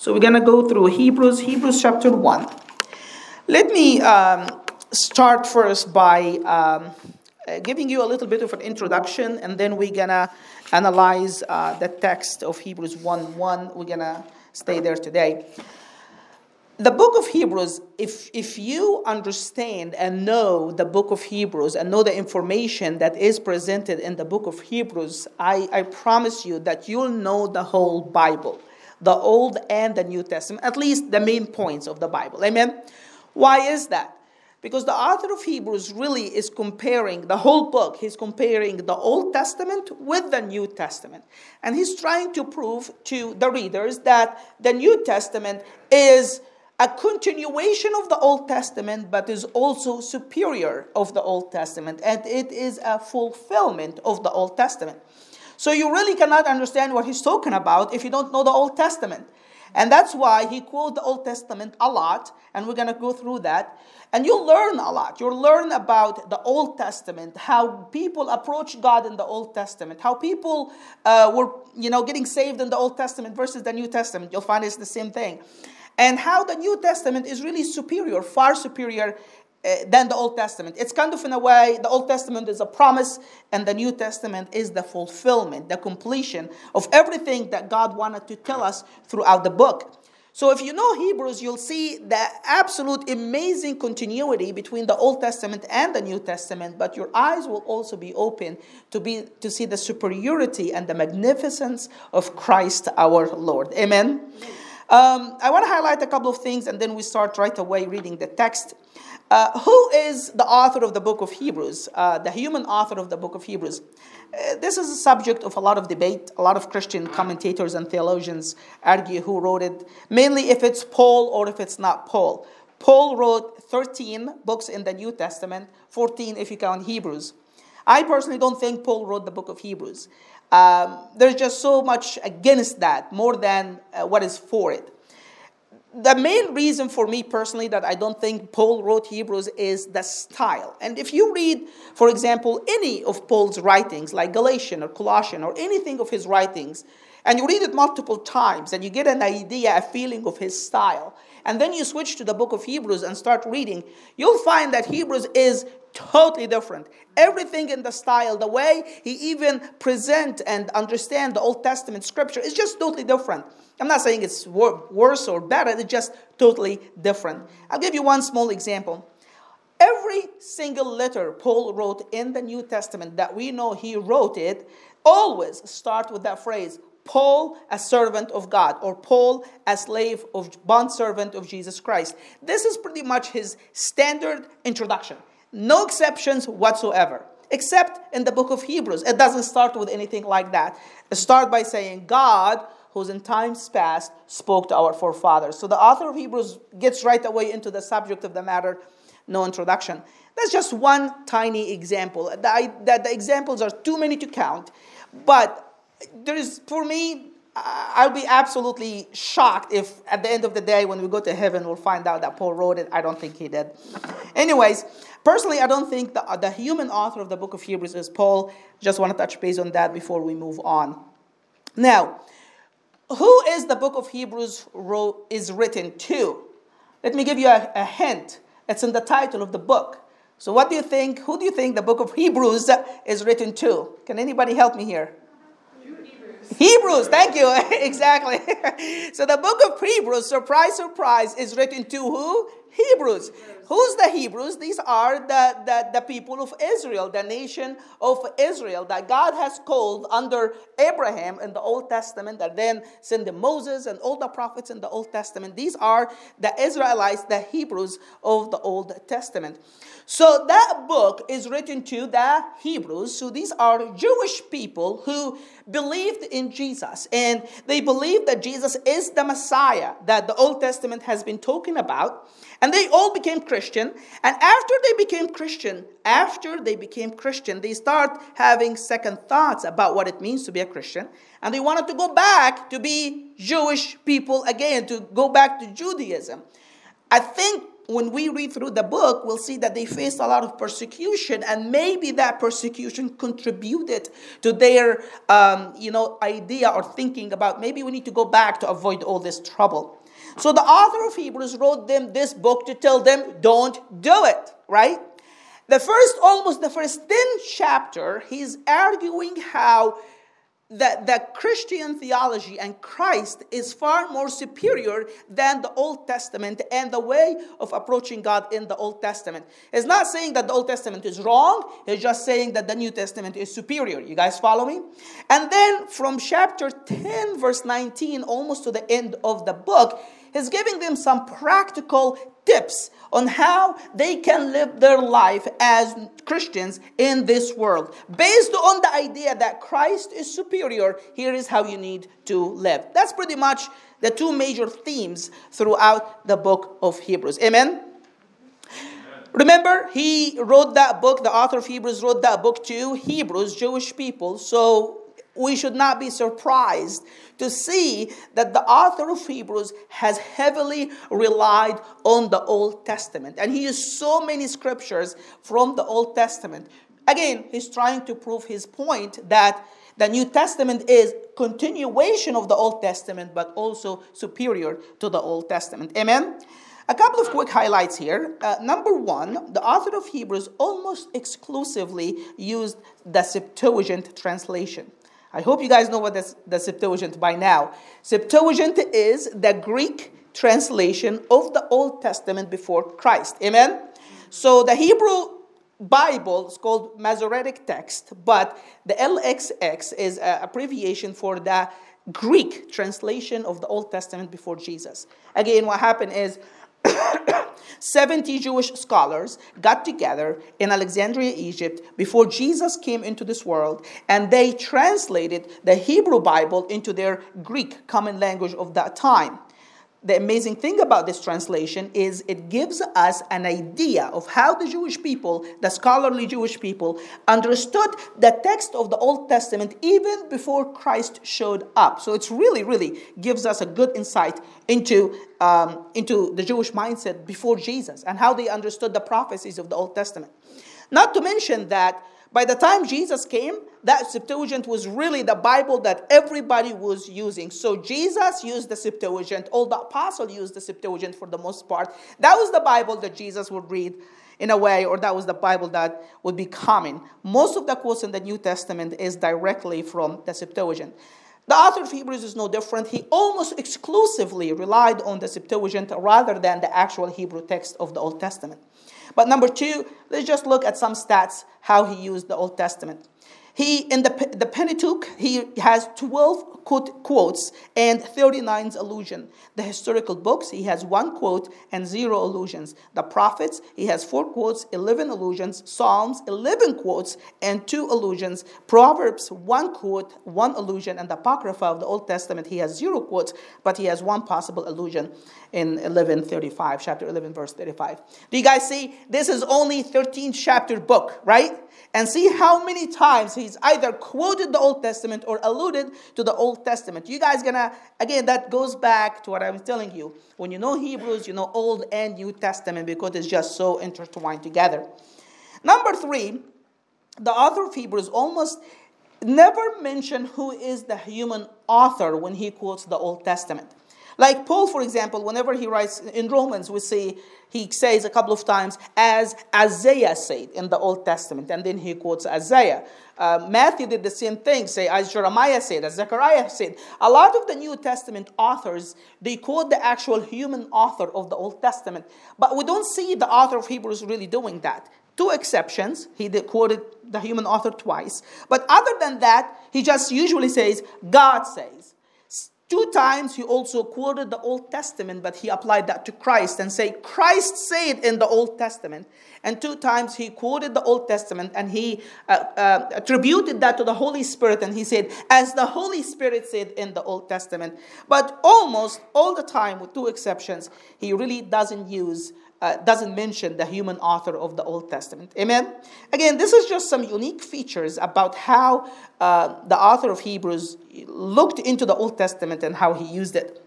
So we're going to go through Hebrews, Hebrews chapter 1. Let me um, start first by um, uh, giving you a little bit of an introduction, and then we're going to analyze uh, the text of Hebrews 1 1. We're going to stay there today. The book of Hebrews, if, if you understand and know the book of Hebrews and know the information that is presented in the book of Hebrews, I, I promise you that you'll know the whole Bible the Old and the New Testament, at least the main points of the Bible. Amen? Why is that? Because the author of Hebrews really is comparing the whole book, he's comparing the Old Testament with the New Testament. And he's trying to prove to the readers that the New Testament is a continuation of the Old Testament, but is also superior of the Old Testament, and it is a fulfillment of the Old Testament. So you really cannot understand what he's talking about if you don't know the Old Testament. And that's why he quotes the Old Testament a lot, and we're going to go through that. And you'll learn a lot. You'll learn about the Old Testament, how people approach God in the Old Testament, how people uh, were, you know, getting saved in the Old Testament versus the New Testament. You'll find it's the same thing. And how the New Testament is really superior, far superior uh, than the Old Testament. It's kind of in a way, the Old Testament is a promise, and the New Testament is the fulfillment, the completion of everything that God wanted to tell us throughout the book. So, if you know Hebrews, you'll see the absolute amazing continuity between the Old Testament and the New Testament, but your eyes will also be open to, be, to see the superiority and the magnificence of Christ our Lord. Amen. Um, I want to highlight a couple of things and then we start right away reading the text. Uh, who is the author of the book of Hebrews, uh, the human author of the book of Hebrews? Uh, this is a subject of a lot of debate. A lot of Christian commentators and theologians argue who wrote it, mainly if it's Paul or if it's not Paul. Paul wrote 13 books in the New Testament, 14 if you count Hebrews. I personally don't think Paul wrote the book of Hebrews. Um, there's just so much against that, more than uh, what is for it the main reason for me personally that I don't think Paul wrote Hebrews is the style. And if you read, for example, any of Paul's writings, like Galatian or Colossian or anything of his writings, and you read it multiple times and you get an idea, a feeling of his style, and then you switch to the book of Hebrews and start reading, you'll find that Hebrews is totally different. Everything in the style, the way he even present and understand the Old Testament scripture is just totally different. I'm not saying it's wor- worse or better, it's just totally different. I'll give you one small example. Every single letter Paul wrote in the New Testament that we know he wrote it always start with that phrase Paul, a servant of God, or Paul, a slave of bondservant of Jesus Christ. This is pretty much his standard introduction. No exceptions whatsoever. Except in the book of Hebrews. It doesn't start with anything like that. It starts by saying, God, who's in times past spoke to our forefathers. So the author of Hebrews gets right away into the subject of the matter, no introduction. That's just one tiny example. The, the, the examples are too many to count, but there is, for me, I'll be absolutely shocked if at the end of the day, when we go to heaven, we'll find out that Paul wrote it. I don't think he did. Anyways, personally, I don't think the, the human author of the book of Hebrews is Paul. Just want to touch base on that before we move on. Now, who is the book of Hebrews wrote, is written to? Let me give you a, a hint. It's in the title of the book. So, what do you think? Who do you think the book of Hebrews is written to? Can anybody help me here? Hebrews, thank you. exactly. so the book of Hebrews, surprise, surprise, is written to who? Hebrews. Who's the Hebrews? These are the, the, the people of Israel, the nation of Israel that God has called under Abraham in the Old Testament, and then sent the Moses and all the prophets in the Old Testament. These are the Israelites, the Hebrews of the Old Testament. So that book is written to the Hebrews. So these are Jewish people who believed in Jesus and they believed that Jesus is the Messiah that the Old Testament has been talking about. And they all became Christian. And after they became Christian, after they became Christian, they start having second thoughts about what it means to be a Christian. And they wanted to go back to be Jewish people again, to go back to Judaism. I think when we read through the book, we'll see that they faced a lot of persecution, and maybe that persecution contributed to their, um, you know, idea or thinking about maybe we need to go back to avoid all this trouble. So the author of Hebrews wrote them this book to tell them, don't do it, right? The first, almost the first 10 chapter, he's arguing how that, that Christian theology and Christ is far more superior than the Old Testament and the way of approaching God in the Old Testament. It's not saying that the Old Testament is wrong, it's just saying that the New Testament is superior. You guys follow me? And then from chapter 10, verse 19, almost to the end of the book, he's giving them some practical tips on how they can live their life as Christians in this world. Based on the idea that Christ is superior, here is how you need to live. That's pretty much the two major themes throughout the book of Hebrews. Amen? Remember, he wrote that book, the author of Hebrews wrote that book to Hebrews, Jewish people. So we should not be surprised to see that the author of Hebrews has heavily relied on the Old Testament. And he used so many scriptures from the Old Testament. Again, he's trying to prove his point that the New Testament is continuation of the Old Testament, but also superior to the Old Testament. Amen? A couple of quick highlights here. Uh, number one, the author of Hebrews almost exclusively used the Septuagint translation. I hope you guys know what the, the Septuagint by now. Septuagint is the Greek translation of the Old Testament before Christ. Amen? So the Hebrew Bible is called Masoretic text, but the LXX is an abbreviation for the Greek translation of the Old Testament before Jesus. Again, what happened is 70 Jewish scholars got together in Alexandria, Egypt, before Jesus came into this world, and they translated the Hebrew Bible into their Greek common language of that time the amazing thing about this translation is it gives us an idea of how the Jewish people, the scholarly Jewish people, understood the text of the Old Testament even before Christ showed up. So it's really, really gives us a good insight into, um, into the Jewish mindset before Jesus and how they understood the prophecies of the Old Testament. Not to mention that by the time Jesus came, that Septuagint was really the Bible that everybody was using. So Jesus used the Septuagint, all the apostles used the Septuagint for the most part. That was the Bible that Jesus would read in a way, or that was the Bible that would be common. Most of the quotes in the New Testament is directly from the Septuagint. The author of Hebrews is no different. He almost exclusively relied on the Septuagint rather than the actual Hebrew text of the Old Testament. But number two, let's just look at some stats how he used the Old Testament. He in the the Pentateuch he has 12 quote, quotes and 39 allusion. The historical books he has one quote and zero allusions. The prophets he has four quotes, 11 allusions. Psalms 11 quotes and two allusions. Proverbs one quote, one allusion, and the Apocrypha of the Old Testament he has zero quotes, but he has one possible allusion in 1135, chapter 11, verse 35. Do you guys see? This is only 13 chapter book, right? And see how many times he's either quoted the Old Testament or alluded to the Old Testament. You guys gonna, again, that goes back to what I was telling you. When you know Hebrews, you know Old and New Testament because it's just so intertwined together. Number three, the author of Hebrews almost never mentioned who is the human author when he quotes the Old Testament. Like Paul, for example, whenever he writes in Romans, we see he says a couple of times, as Isaiah said in the Old Testament, and then he quotes Isaiah. Uh, Matthew did the same thing, say, as Jeremiah said, as Zechariah said. A lot of the New Testament authors, they quote the actual human author of the Old Testament, but we don't see the author of Hebrews really doing that. Two exceptions, he quoted the human author twice, but other than that, he just usually says, God says. Two times he also quoted the Old Testament, but he applied that to Christ and say, Christ said in the Old Testament. And two times he quoted the Old Testament and he uh, uh, attributed that to the Holy Spirit and he said, as the Holy Spirit said in the Old Testament. But almost all the time, with two exceptions, he really doesn't use uh, doesn't mention the human author of the Old Testament. Amen? Again, this is just some unique features about how uh, the author of Hebrews looked into the Old Testament and how he used it.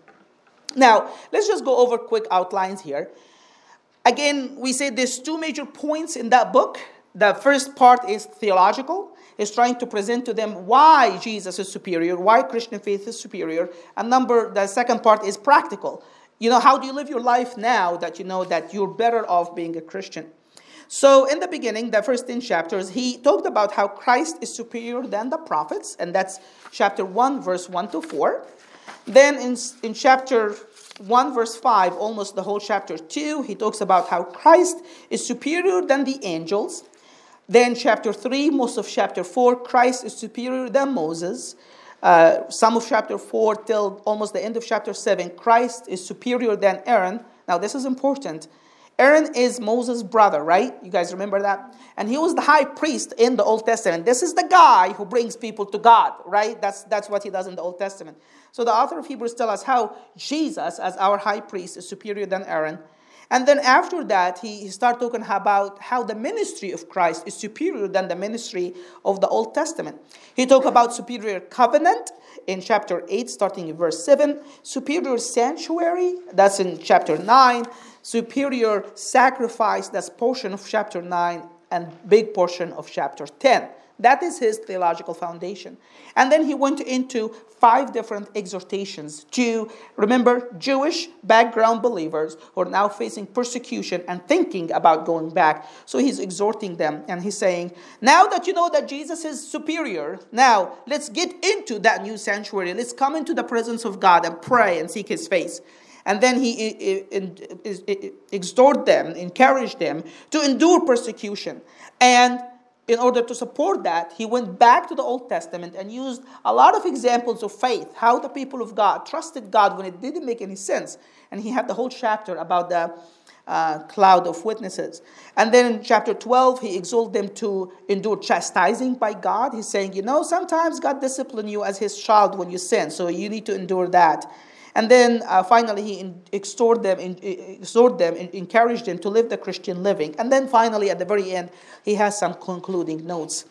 Now, let's just go over quick outlines here. Again, we say there's two major points in that book. The first part is theological, is trying to present to them why Jesus is superior, why Christian faith is superior. And number the second part is practical. You know, how do you live your life now that you know that you're better off being a Christian? So, in the beginning, the first 10 chapters, he talked about how Christ is superior than the prophets, and that's chapter 1, verse 1 to 4. Then, in, in chapter 1, verse 5, almost the whole chapter 2, he talks about how Christ is superior than the angels. Then, chapter 3, most of chapter 4, Christ is superior than Moses. Uh, some of chapter 4 till almost the end of chapter 7, Christ is superior than Aaron. Now, this is important. Aaron is Moses' brother, right? You guys remember that? And he was the high priest in the Old Testament. This is the guy who brings people to God, right? That's, that's what he does in the Old Testament. So the author of Hebrews tell us how Jesus, as our high priest, is superior than Aaron. And then after that, he, he started talking about how the ministry of Christ is superior than the ministry of the Old Testament. He talked about superior covenant in chapter 8, starting in verse 7, superior sanctuary, that's in chapter 9, superior sacrifice, that's portion of chapter 9, and big portion of chapter 10. That is his theological foundation. And then he went into five different exhortations to, remember, Jewish background believers who are now facing persecution and thinking about going back. So he's exhorting them and he's saying, Now that you know that Jesus is superior, now let's get into that new sanctuary. Let's come into the presence of God and pray and seek his face. And then he exhort them, encourage them to endure persecution. And in order to support that, he went back to the Old Testament and used a lot of examples of faith, how the people of God trusted God when it didn't make any sense. And he had the whole chapter about the uh, cloud of witnesses. And then in chapter 12, he exalted them to endure chastising by God. He's saying, you know, sometimes God discipline you as his child when you sin, so you need to endure that. And then uh, finally, he exhorted them, exhorted them, encouraged them to live the Christian living. And then finally, at the very end, he has some concluding notes.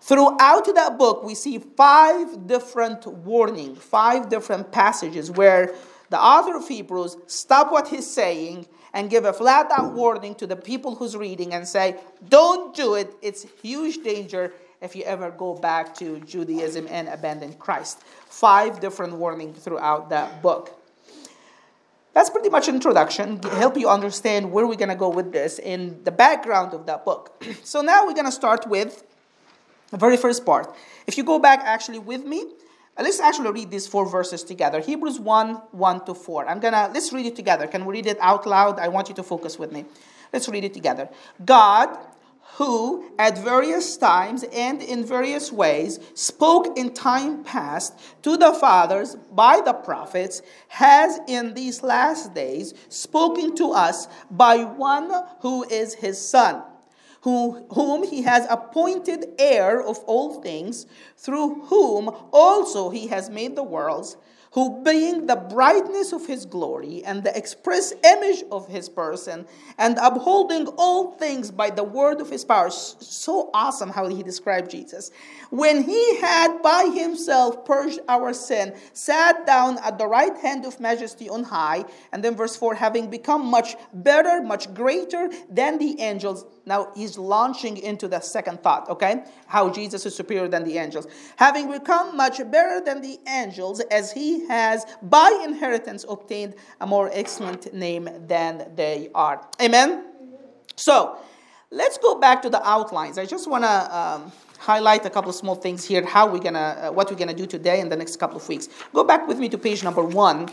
Throughout that book, we see five different warnings, five different passages where the author of Hebrews stop what he's saying and give a flat out warning to the people who's reading and say, don't do it. It's huge danger if you ever go back to Judaism and abandon Christ. Five different warnings throughout that book. That's pretty much an introduction, help you understand where we're going to go with this in the background of that book. so now we're going to start with the very first part. If you go back actually with me, uh, let's actually read these four verses together. Hebrews 1 1 to 4. I'm gonna let's read it together. Can we read it out loud? I want you to focus with me. Let's read it together. God who at various times and in various ways spoke in time past to the fathers by the prophets, has in these last days spoken to us by one who is his Son, who, whom he has appointed heir of all things, through whom also he has made the worlds who being the brightness of his glory and the express image of his person and upholding all things by the word of his power. So awesome how he described jesus. When he had by himself purged our sin sat down at the right hand of majesty on high and then verse 4 having become much better much greater than the angels now he's launching into the second thought, okay? How Jesus is superior than the angels. Having become much better than the angels, as he has by inheritance obtained a more excellent name than they are. Amen? So let's go back to the outlines. I just want to. Um, highlight a couple of small things here how we're gonna uh, what we're gonna do today in the next couple of weeks go back with me to page number one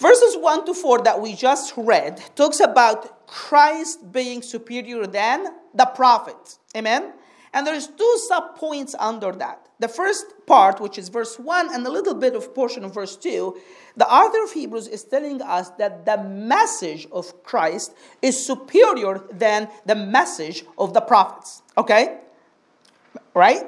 Verses 1 to 4 that we just read talks about Christ being superior than the prophets. Amen? And there's two sub points under that. The first part, which is verse 1 and a little bit of portion of verse 2, the author of Hebrews is telling us that the message of Christ is superior than the message of the prophets. Okay? Right?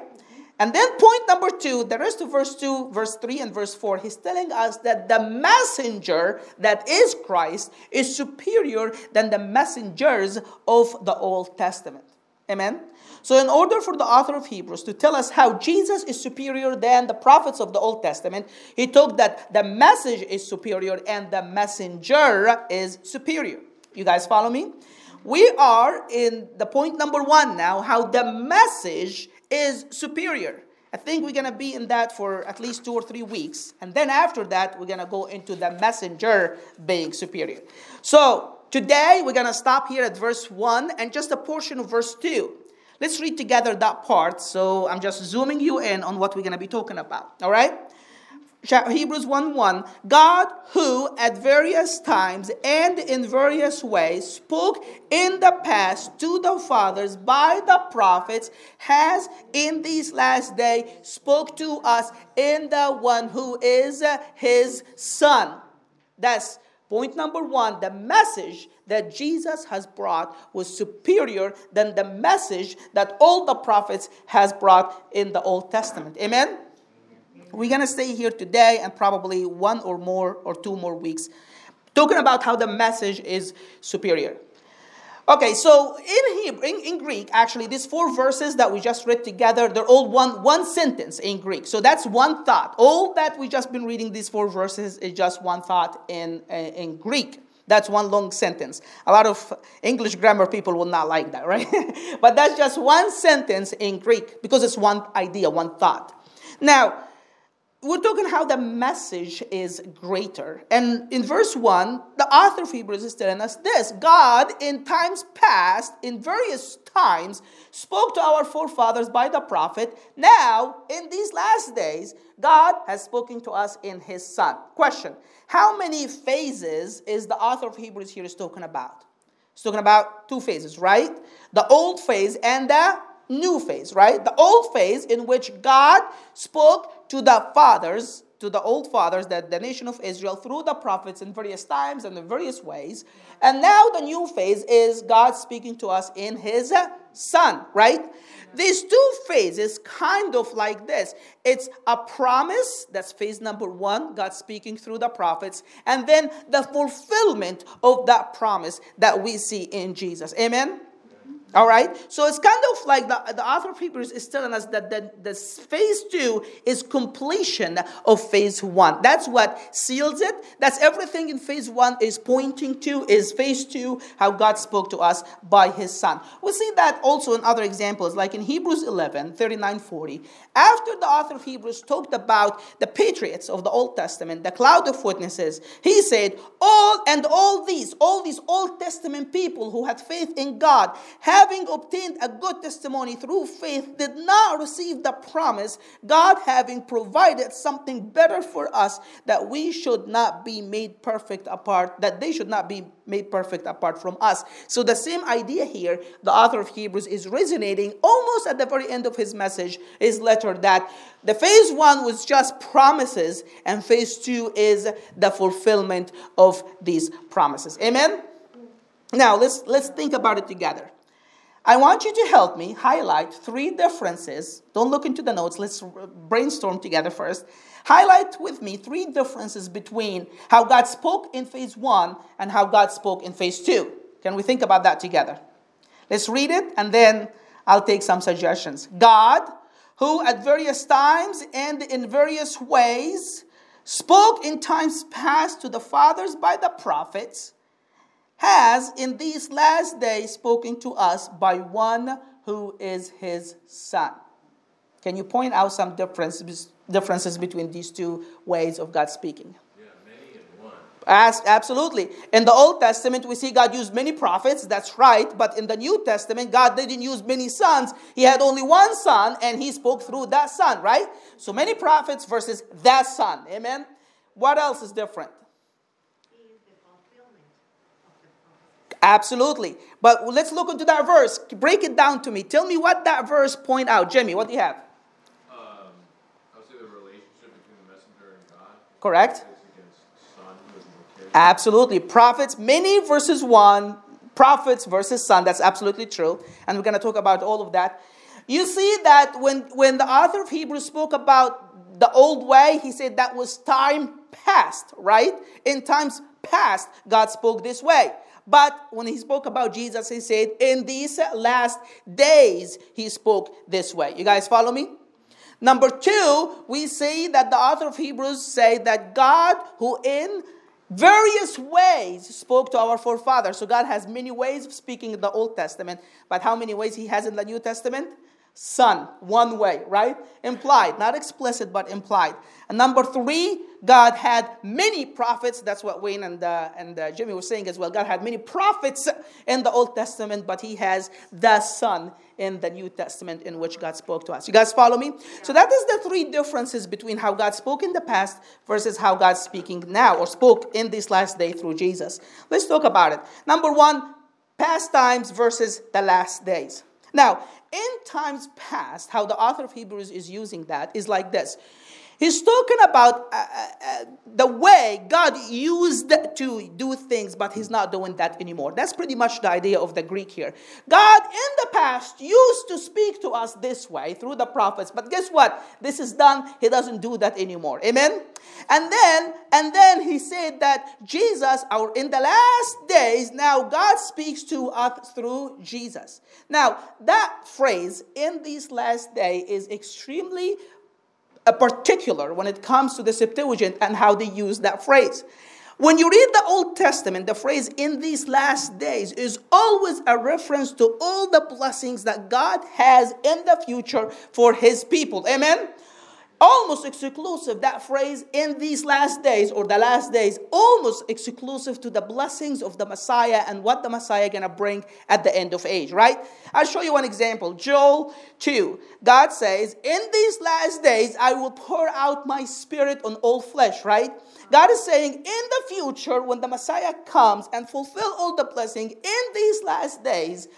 And then point number two, the rest of verse 2, verse 3, and verse 4, he's telling us that the messenger that is Christ is superior than the messengers of the Old Testament. Amen? So, in order for the author of Hebrews to tell us how Jesus is superior than the prophets of the Old Testament, he took that the message is superior and the messenger is superior. You guys follow me? We are in the point number one now how the message is superior. I think we're going to be in that for at least two or three weeks. And then after that, we're going to go into the messenger being superior. So today, we're going to stop here at verse 1 and just a portion of verse 2. Let's read together that part. So I'm just zooming you in on what we're going to be talking about. All right? Hebrews 1 1, God who at various times and in various ways spoke in the past to the fathers by the prophets, has in these last days spoke to us in the one who is uh, his son. That's point number one. The message that Jesus has brought was superior than the message that all the prophets has brought in the Old Testament. Amen? We're going to stay here today and probably one or more or two more weeks talking about how the message is superior. Okay, so in Hebrew, in, in, Greek, actually, these four verses that we just read together, they're all one, one sentence in Greek. So that's one thought. All that we just been reading these four verses is just one thought in, uh, in Greek. That's one long sentence. A lot of English grammar people will not like that, right? but that's just one sentence in Greek because it's one idea, one thought. Now, we're talking how the message is greater. And in verse 1, the author of Hebrews is telling us this God, in times past, in various times, spoke to our forefathers by the prophet. Now, in these last days, God has spoken to us in his Son. Question How many phases is the author of Hebrews here is talking about? He's talking about two phases, right? The old phase and the new phase, right? The old phase in which God spoke to the fathers, to the old fathers, that the nation of Israel, through the prophets in various times and in various ways. And now the new phase is God speaking to us in his son, right? These two phases kind of like this. It's a promise, that's phase number one, God speaking through the prophets, and then the fulfillment of that promise that we see in Jesus. Amen? All right? So it's kind of like the, the author of Hebrews is telling us that the, the phase two is completion of phase one. That's what seals it. That's everything in phase one is pointing to, is phase two, how God spoke to us by his son. We see that also in other examples, like in Hebrews 11, 39, 40. After the author of Hebrews talked about the patriots of the Old Testament, the cloud of witnesses, he said, All and all these, all these Old Testament people who had faith in God, have having obtained a good testimony through faith, did not receive the promise, God having provided something better for us, that we should not be made perfect apart, that they should not be made perfect apart from us. So, the same idea here, the author of Hebrews is resonating almost at the very end of his message, his letter, that the phase one was just promises, and phase two is the fulfillment of these promises. Amen? Now, let's, let's think about it together. I want you to help me highlight three differences. Don't look into the notes, let's brainstorm together first. Highlight with me three differences between how God spoke in phase one and how God spoke in phase two. Can we think about that together? Let's read it and then I'll take some suggestions. God, who at various times and in various ways spoke in times past to the fathers by the prophets has in these last days spoken to us by one who is his son. Can you point out some differences, differences between these two ways of God speaking? As, absolutely. In the Old Testament, we see God used many prophets, that's right. But in the New Testament, God didn't use many sons. He had only one son, and he spoke through that son, right? So many prophets versus that son. Amen? What else is different? Absolutely. But let's look into that verse. Break it down to me. Tell me what that verse point out. Jimmy, what do you have? Um, I would say the relationship between the messenger and God. Correct. Absolutely. Prophets, many verses 1, prophets versus son. That's absolutely true. And we're going to talk about all of that. You see that when, when the author of Hebrews spoke about the old way, he said that was time past, right? In times past, God spoke this way. But when he spoke about Jesus, he said, In these last days, he spoke this way. You guys follow me? Number two, we see that the author of Hebrews say that God, who in various ways spoke to our forefathers. So God has many ways of speaking in the Old Testament, but how many ways He has in the New Testament? Son, one way, right? Implied, not explicit, but implied. And number three, God had many prophets. That's what Wayne and, uh, and uh, Jimmy were saying as well. God had many prophets in the Old Testament, but He has the Son in the New Testament in which God spoke to us. You guys follow me? So that is the three differences between how God spoke in the past versus how God's speaking now or spoke in this last day through Jesus. Let's talk about it. Number one, past times versus the last days. Now, in times past, how the author of Hebrews is using that is like this. He's talking about uh, uh, uh, the way God used to do things, but he's not doing that anymore. That's pretty much the idea of the Greek here. God in the past used to speak to us this way through the prophets, but guess what? This is done. He doesn't do that anymore. Amen? And then, and then he said that Jesus, our in the last days, now God speaks to us through Jesus. Now, that phrase in these last days is extremely a particular when it comes to the Septuagint and how they use that phrase. When you read the Old Testament, the phrase in these last days is always a reference to all the blessings that God has in the future for his people. Amen? Almost exclusive, that phrase, in these last days or the last days, almost exclusive to the blessings of the Messiah and what the Messiah gonna bring at the end of age, right? I'll show you one example. Joel 2. God says, In these last days, I will pour out my spirit on all flesh, right? God is saying, in the future, when the Messiah comes and fulfill all the blessing, in these last days,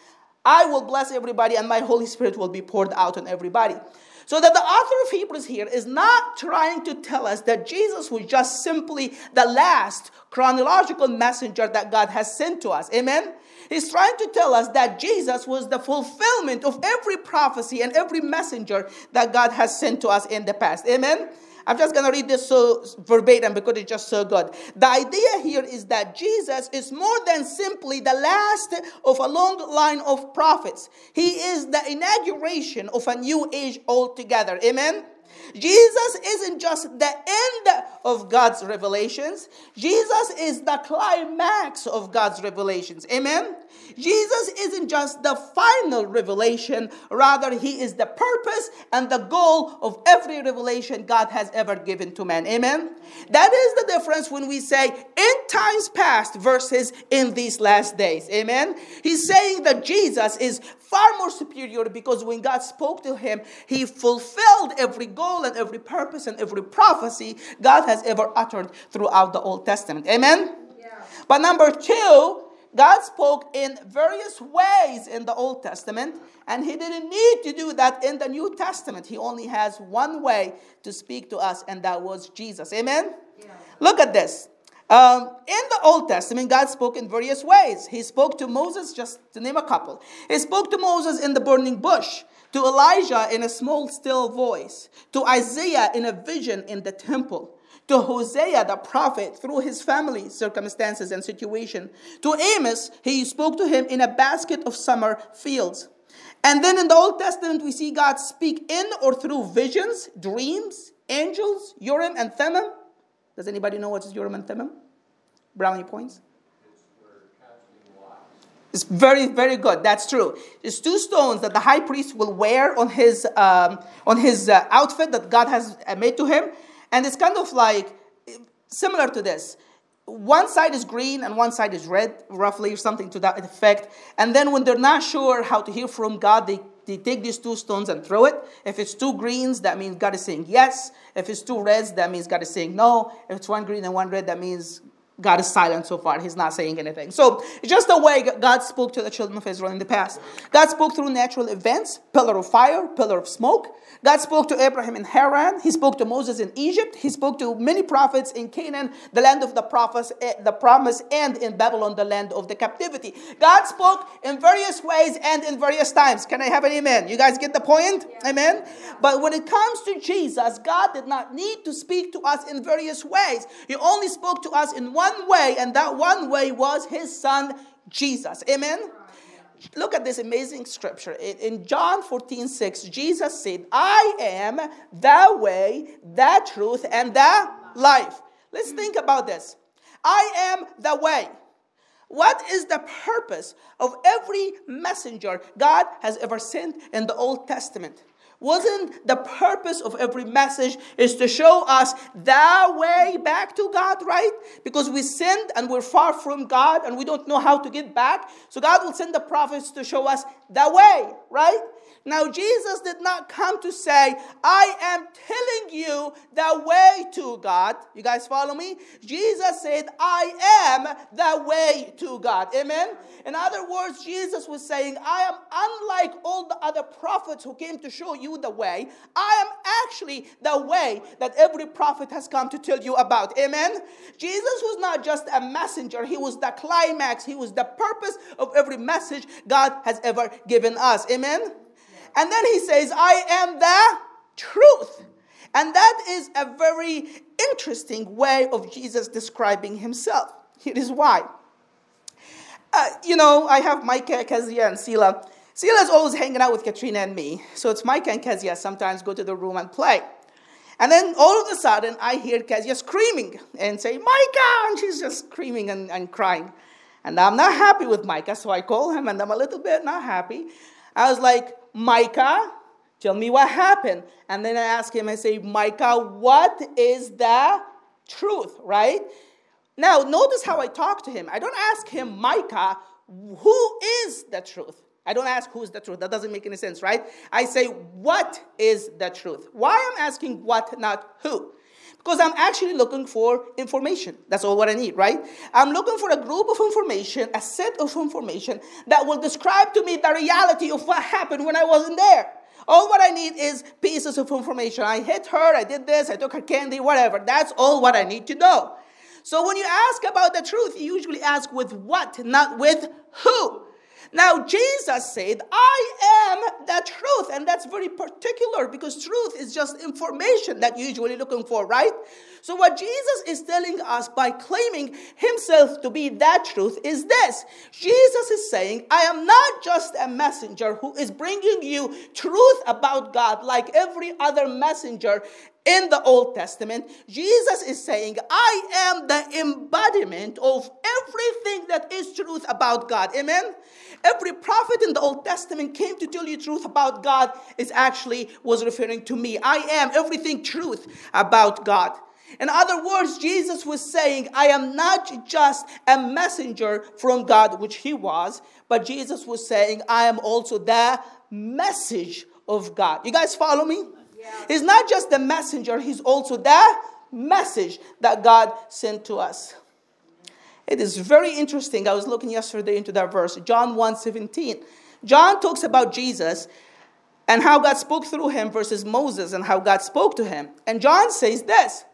I will bless everybody and my Holy Spirit will be poured out on everybody. So that the author of Hebrews here is not trying to tell us that Jesus was just simply the last chronological messenger that God has sent to us. Amen? He's trying to tell us that Jesus was the fulfillment of every prophecy and every messenger that God has sent to us in the past. Amen? I'm just going to read this so verbatim because it's just so good. The idea here is that Jesus is more than simply the last of a long line of prophets. He is the inauguration of a new age altogether. Amen. Jesus isn't just the end of God's revelations, Jesus is the climax of God's revelations. Amen? Jesus isn't just the final revelation, rather, He is the purpose and the goal of every revelation God has ever given to man. Amen? That is the difference when we say in times past versus in these last days. Amen? He's saying that Jesus is far more superior because when God spoke to him, he fulfilled every goal and every purpose and every prophecy God has ever uttered throughout the Old Testament. Amen? Yeah. But number two, God spoke in various ways in the Old Testament, and He didn't need to do that in the New Testament. He only has one way to speak to us, and that was Jesus. Amen? Yeah. Look at this. Um, in the Old Testament, God spoke in various ways. He spoke to Moses, just to name a couple. He spoke to Moses in the burning bush, to Elijah in a small, still voice, to Isaiah in a vision in the temple, to Hosea the prophet through his family circumstances and situation, to Amos, he spoke to him in a basket of summer fields. And then in the Old Testament, we see God speak in or through visions, dreams, angels, Urim and Thummim does anybody know what is Urim and Thummim? Brownie points? It's very, very good. That's true. It's two stones that the high priest will wear on his, um, on his uh, outfit that God has uh, made to him. And it's kind of like similar to this. One side is green and one side is red, roughly, or something to that effect. And then when they're not sure how to hear from God, they they take these two stones and throw it. If it's two greens, that means God is saying yes. If it's two reds, that means God is saying no. If it's one green and one red, that means God is silent so far. He's not saying anything. So it's just the way God spoke to the children of Israel in the past. God spoke through natural events, pillar of fire, pillar of smoke. God spoke to Abraham in Haran. He spoke to Moses in Egypt. He spoke to many prophets in Canaan, the land of the prophets, eh, the promise, and in Babylon, the land of the captivity. God spoke in various ways and in various times. Can I have an amen? You guys get the point? Yeah. Amen. But when it comes to Jesus, God did not need to speak to us in various ways. He only spoke to us in one way, and that one way was his son Jesus. Amen. Look at this amazing scripture. In John 14, 6, Jesus said, I am the way, the truth, and the life. Let's think about this. I am the way. What is the purpose of every messenger God has ever sent in the Old Testament? Wasn't the purpose of every message is to show us the way back to God, right? Because we sinned and we're far from God and we don't know how to get back. So God will send the prophets to show us the way, right? Now, Jesus did not come to say, I am telling you the way to God. You guys follow me? Jesus said, I am the way to God. Amen? In other words, Jesus was saying, I am unlike all the other prophets who came to show you the way. I am actually the way that every prophet has come to tell you about. Amen? Jesus was not just a messenger, he was the climax, he was the purpose of every message God has ever given us. Amen? And then he says, I am the truth. And that is a very interesting way of Jesus describing himself. Here is why. Uh, you know, I have Micah, Kezia, and Sila. Sila's always hanging out with Katrina and me. So it's Micah and Kezia sometimes go to the room and play. And then all of a sudden, I hear Kezia screaming and say, Micah! And she's just screaming and, and crying. And I'm not happy with Micah, so I call him and I'm a little bit not happy. I was like, Micah, tell me what happened. And then I ask him, I say, Micah, what is the truth, right? Now, notice how I talk to him. I don't ask him, Micah, who is the truth? I don't ask who is the truth. That doesn't make any sense, right? I say, what is the truth? Why I'm asking what, not who? Because I'm actually looking for information. That's all what I need, right? I'm looking for a group of information, a set of information that will describe to me the reality of what happened when I wasn't there. All what I need is pieces of information. I hit her, I did this, I took her candy, whatever. That's all what I need to know. So when you ask about the truth, you usually ask with what, not with who. Now, Jesus said, I that's very particular because truth is just information that you're usually looking for, right? So, what Jesus is telling us by claiming himself to be that truth is this Jesus is saying, I am not just a messenger who is bringing you truth about God like every other messenger in the Old Testament, Jesus is saying, I am the embodiment of everything that is truth about God. Amen? Every prophet in the Old Testament came to tell you truth about God is actually was referring to me. I am everything truth about God. In other words, Jesus was saying, I am not just a messenger from God, which he was, but Jesus was saying, I am also the message of God. You guys follow me? He's not just the messenger, he's also the message that God sent to us. It is very interesting. I was looking yesterday into that verse, John 1 17. John talks about Jesus and how God spoke through him versus Moses and how God spoke to him. And John says this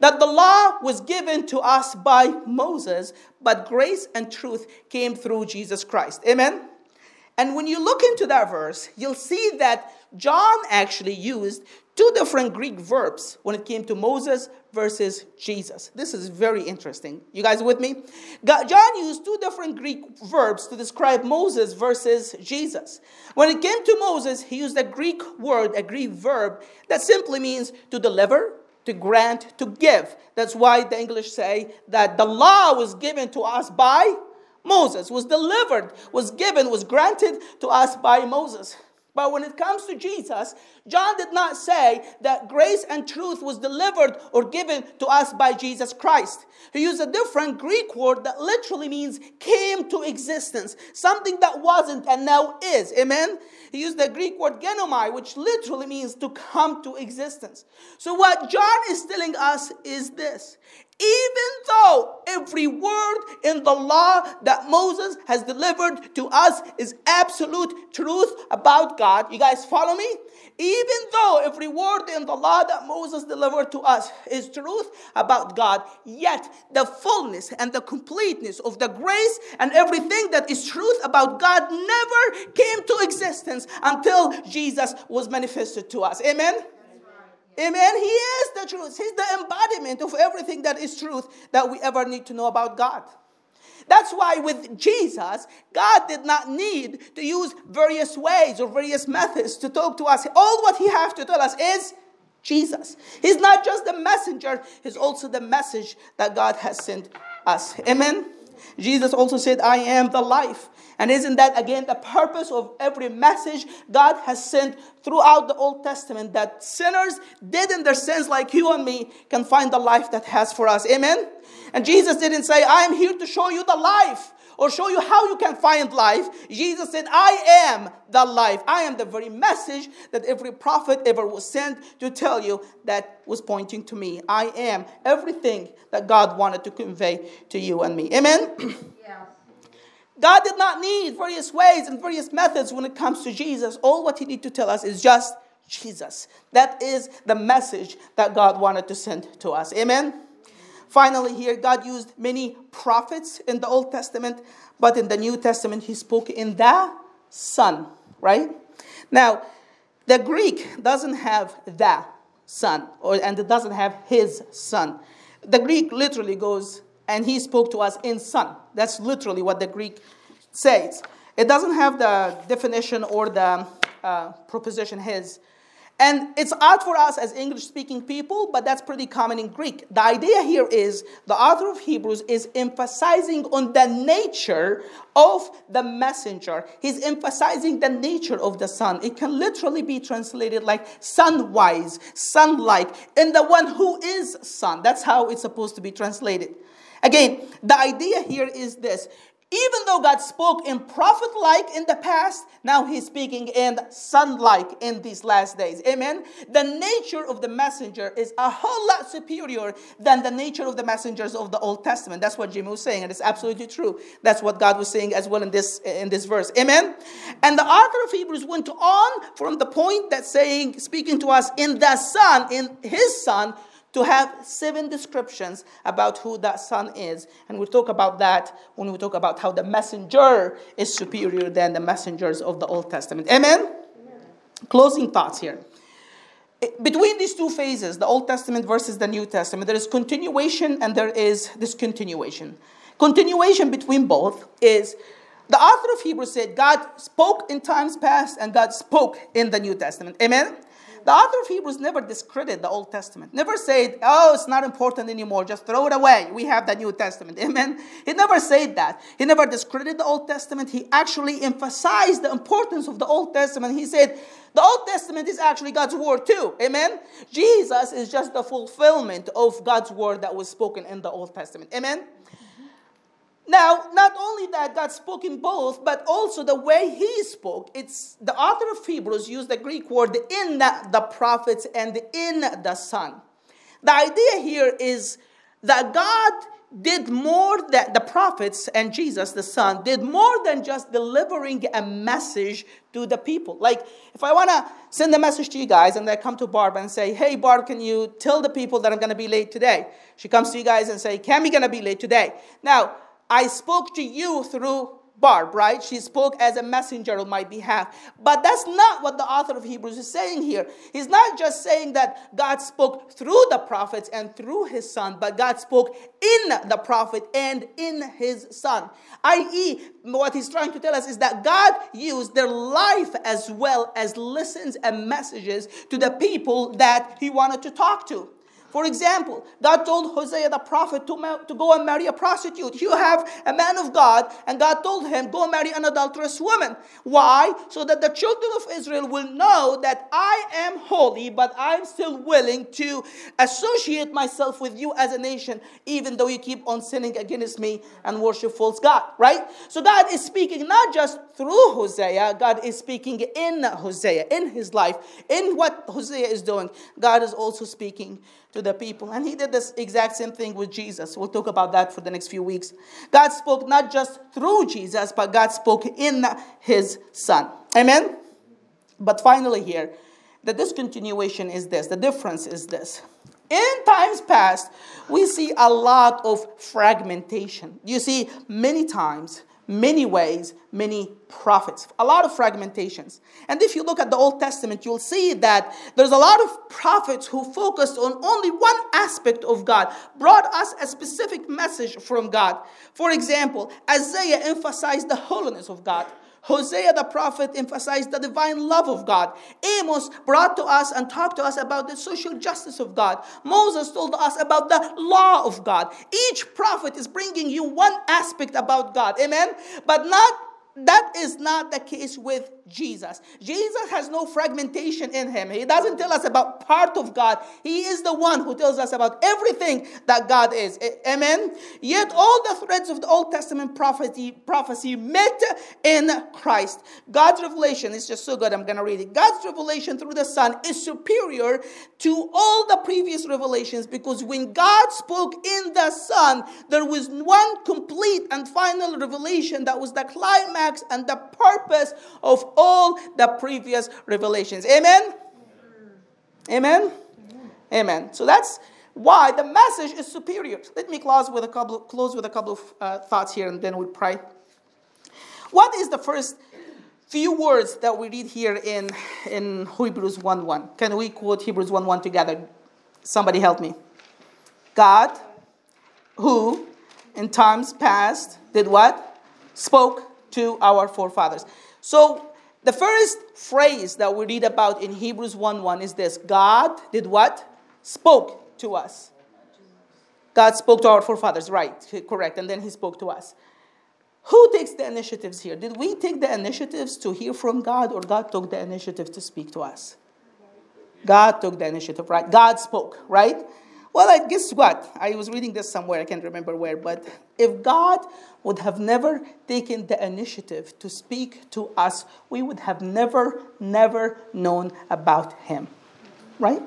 that the law was given to us by Moses, but grace and truth came through Jesus Christ. Amen? And when you look into that verse, you'll see that John actually used two different Greek verbs when it came to Moses versus Jesus. This is very interesting. You guys with me? John used two different Greek verbs to describe Moses versus Jesus. When it came to Moses, he used a Greek word, a Greek verb that simply means to deliver, to grant, to give. That's why the English say that the law was given to us by Moses, was delivered, was given, was granted to us by Moses. But when it comes to Jesus, John did not say that grace and truth was delivered or given to us by Jesus Christ. He used a different Greek word that literally means came to existence, something that wasn't and now is. Amen? He used the Greek word genomai, which literally means to come to existence. So, what John is telling us is this even though every word in the law that Moses has delivered to us is absolute truth about God, you guys follow me? Even though every word in the law that Moses delivered to us is truth about God, yet the fullness and the completeness of the grace and everything that is truth about God never came to existence until Jesus was manifested to us. Amen? Amen. He is the truth. He's the embodiment of everything that is truth that we ever need to know about God. That's why with Jesus, God did not need to use various ways or various methods to talk to us. All what he has to tell us is Jesus. He's not just the messenger, he's also the message that God has sent us. Amen. Jesus also said, I am the life. And isn't that again the purpose of every message God has sent throughout the Old Testament that sinners dead in their sins like you and me can find the life that has for us. Amen. And Jesus didn't say, I am here to show you the life or show you how you can find life. Jesus said, I am the life. I am the very message that every prophet ever was sent to tell you that was pointing to me. I am everything that God wanted to convey to you and me. Amen? God did not need various ways and various methods when it comes to Jesus. All what He needs to tell us is just Jesus. That is the message that God wanted to send to us. Amen? Finally, here, God used many prophets in the Old Testament, but in the New Testament, He spoke in the Son, right? Now, the Greek doesn't have the Son, or, and it doesn't have His Son. The Greek literally goes and he spoke to us in son. That's literally what the Greek says. It doesn't have the definition or the uh, proposition his. And it's odd for us as English speaking people, but that's pretty common in Greek. The idea here is the author of Hebrews is emphasizing on the nature of the messenger. He's emphasizing the nature of the son. It can literally be translated like son-wise, son-like, in the one who is son. That's how it's supposed to be translated. Again, the idea here is this. Even though God spoke in prophet like in the past, now He's speaking in son like in these last days. Amen. The nature of the messenger is a whole lot superior than the nature of the messengers of the Old Testament. That's what Jimmy was saying, and it's absolutely true. That's what God was saying as well in this, in this verse. Amen. And the author of Hebrews went on from the point that saying, speaking to us in the Son, in His Son, to have seven descriptions about who that son is. And we'll talk about that when we talk about how the messenger is superior than the messengers of the Old Testament. Amen? Amen. Closing thoughts here. Eh, between these two phases, the Old Testament versus the New Testament, there is continuation and there is discontinuation. Continuation between both is the author of Hebrews said God spoke in times past and God spoke in the New Testament. Amen? The author of Hebrews never discredited the Old Testament, never said, oh, it's not important anymore, just throw it away. We have the New Testament. Amen. He never said that. He never discredited the Old Testament. He actually emphasized the importance of the Old Testament. He said, the Old Testament is actually God's word too. Amen. Jesus is just the fulfillment of God's word that was spoken in the Old Testament. Amen. Now, not only that God spoke in both, but also the way he spoke. It's the author of Hebrews used the Greek word in the, prophets and in the Son. The idea here is that God did more than the prophets and Jesus, the Son, did more than just delivering a message to the people. Like, if I want to send a message to you guys and I come to Barb and say, Hey, Barb, can you tell the people that I'm going to be late today? She comes to you guys and say, Cam, you going to be late today. Now, I spoke to you through Barb, right? She spoke as a messenger on my behalf. But that's not what the author of Hebrews is saying here. He's not just saying that God spoke through the prophets and through his son, but God spoke in the prophet and in his son. I.e., what he's trying to tell us is that God used their life as well as listens and messages to the people that he wanted to talk to. For example, God told Hosea the prophet to, ma- to go and marry a prostitute. You have a man of God, and God told him, Go marry an adulterous woman. Why? So that the children of Israel will know that I am holy, but I'm still willing to associate myself with you as a nation, even though you keep on sinning against me and worship false God. Right? So God is speaking not just through Hosea, God is speaking in Hosea, in his life, in what Hosea is doing. God is also speaking to the people. And he did this exact same thing with Jesus. We'll talk about that for the next few weeks. God spoke not just through Jesus, but God spoke in his son. Amen? But finally, here, the discontinuation is this the difference is this. In times past, we see a lot of fragmentation. You see, many times, many ways, many prophets, a lot of fragmentations. And if you look at the Old Testament, you'll see that there's a lot of prophets who focused on only one aspect of God, brought us a specific message from God. For example, Isaiah emphasized the holiness of God. Hosea the prophet emphasized the divine love of God. Amos brought to us and talked to us about the social justice of God. Moses told us about the law of God. Each prophet is bringing you one aspect about God. Amen. But not that is not the case with Jesus. Jesus has no fragmentation in him. He doesn't tell us about part of God. He is the one who tells us about everything that God is. Amen. Yet all the threads of the Old Testament prophecy prophecy met in Christ. God's revelation is just so good. I'm going to read it. God's revelation through the Son is superior to all the previous revelations because when God spoke in the Son, there was one complete and final revelation that was the climax and the purpose of all the previous revelations. Amen? Amen? Amen. So that's why the message is superior. Let me close with a couple, close with a couple of uh, thoughts here and then we'll pray. What is the first few words that we read here in, in Hebrews 1 1? Can we quote Hebrews 1 1 together? Somebody help me. God, who in times past did what? Spoke to our forefathers. So the first phrase that we read about in Hebrews 1 1 is this God did what? Spoke to us. God spoke to our forefathers, right, correct, and then he spoke to us. Who takes the initiatives here? Did we take the initiatives to hear from God, or God took the initiative to speak to us? God took the initiative, right? God spoke, right? Well, I guess what? I was reading this somewhere, I can't remember where, but if God would have never taken the initiative to speak to us, we would have never, never known about Him. Right?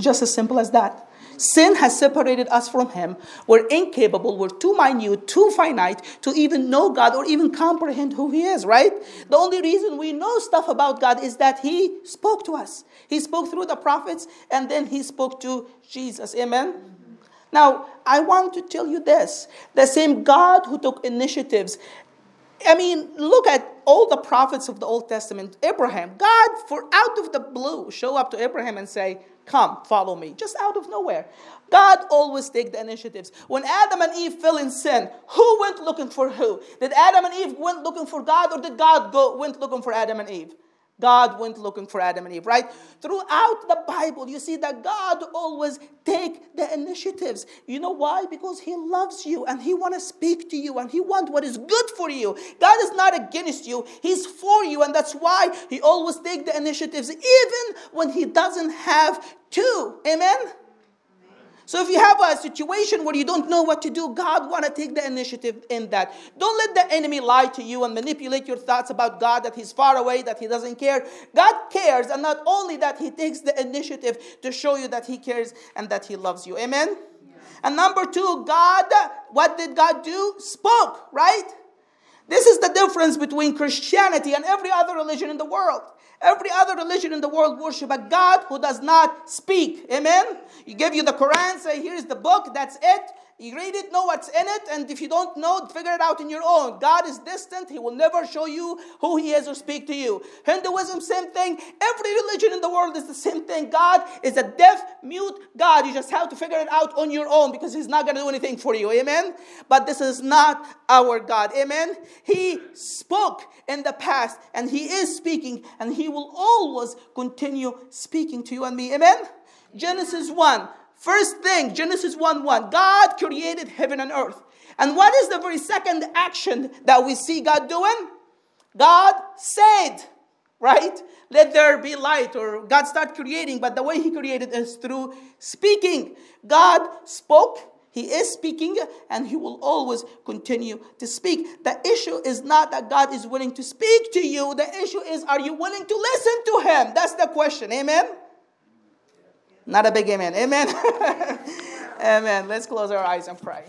Just as simple as that. Sin has separated us from Him. We're incapable, we're too minute, too finite to even know God or even comprehend who He is, right? The only reason we know stuff about God is that He spoke to us. He spoke through the prophets and then He spoke to Jesus. Amen? Now, I want to tell you this the same God who took initiatives. I mean, look at all the prophets of the Old Testament. Abraham, God, for out of the blue, show up to Abraham and say, Come, follow me. Just out of nowhere. God always take the initiatives. When Adam and Eve fell in sin, who went looking for who? Did Adam and Eve went looking for God or did God go went looking for Adam and Eve? God went looking for Adam and Eve, right? Throughout the Bible, you see that God always take the initiatives. You know why? Because He loves you and He want to speak to you and He want what is good for you. God is not against you; He's for you, and that's why He always take the initiatives, even when He doesn't have to. Amen. So if you have a situation where you don't know what to do, God want to take the initiative in that. Don't let the enemy lie to you and manipulate your thoughts about God that he's far away, that he doesn't care. God cares and not only that he takes the initiative to show you that he cares and that he loves you. Amen. Yeah. And number 2, God what did God do? Spoke, right? This is the difference between Christianity and every other religion in the world. Every other religion in the world worship a God who does not speak. Amen? You give you the Quran, say, here's the book, that's it. You read it, know what's in it, and if you don't know, figure it out in your own. God is distant, He will never show you who He is or speak to you. Hinduism, same thing. Every religion in the world is the same thing. God is a deaf, mute God. You just have to figure it out on your own because He's not going to do anything for you. Amen? But this is not our God. Amen? He spoke in the past, and He is speaking, and He will always continue speaking to you and me. Amen? Genesis 1 First thing, Genesis 1 1, God created heaven and earth. And what is the very second action that we see God doing? God said, right? Let there be light, or God start creating, but the way He created is through speaking. God spoke, He is speaking, and He will always continue to speak. The issue is not that God is willing to speak to you, the issue is, are you willing to listen to Him? That's the question. Amen? Not a big amen. Amen. amen. Let's close our eyes and pray.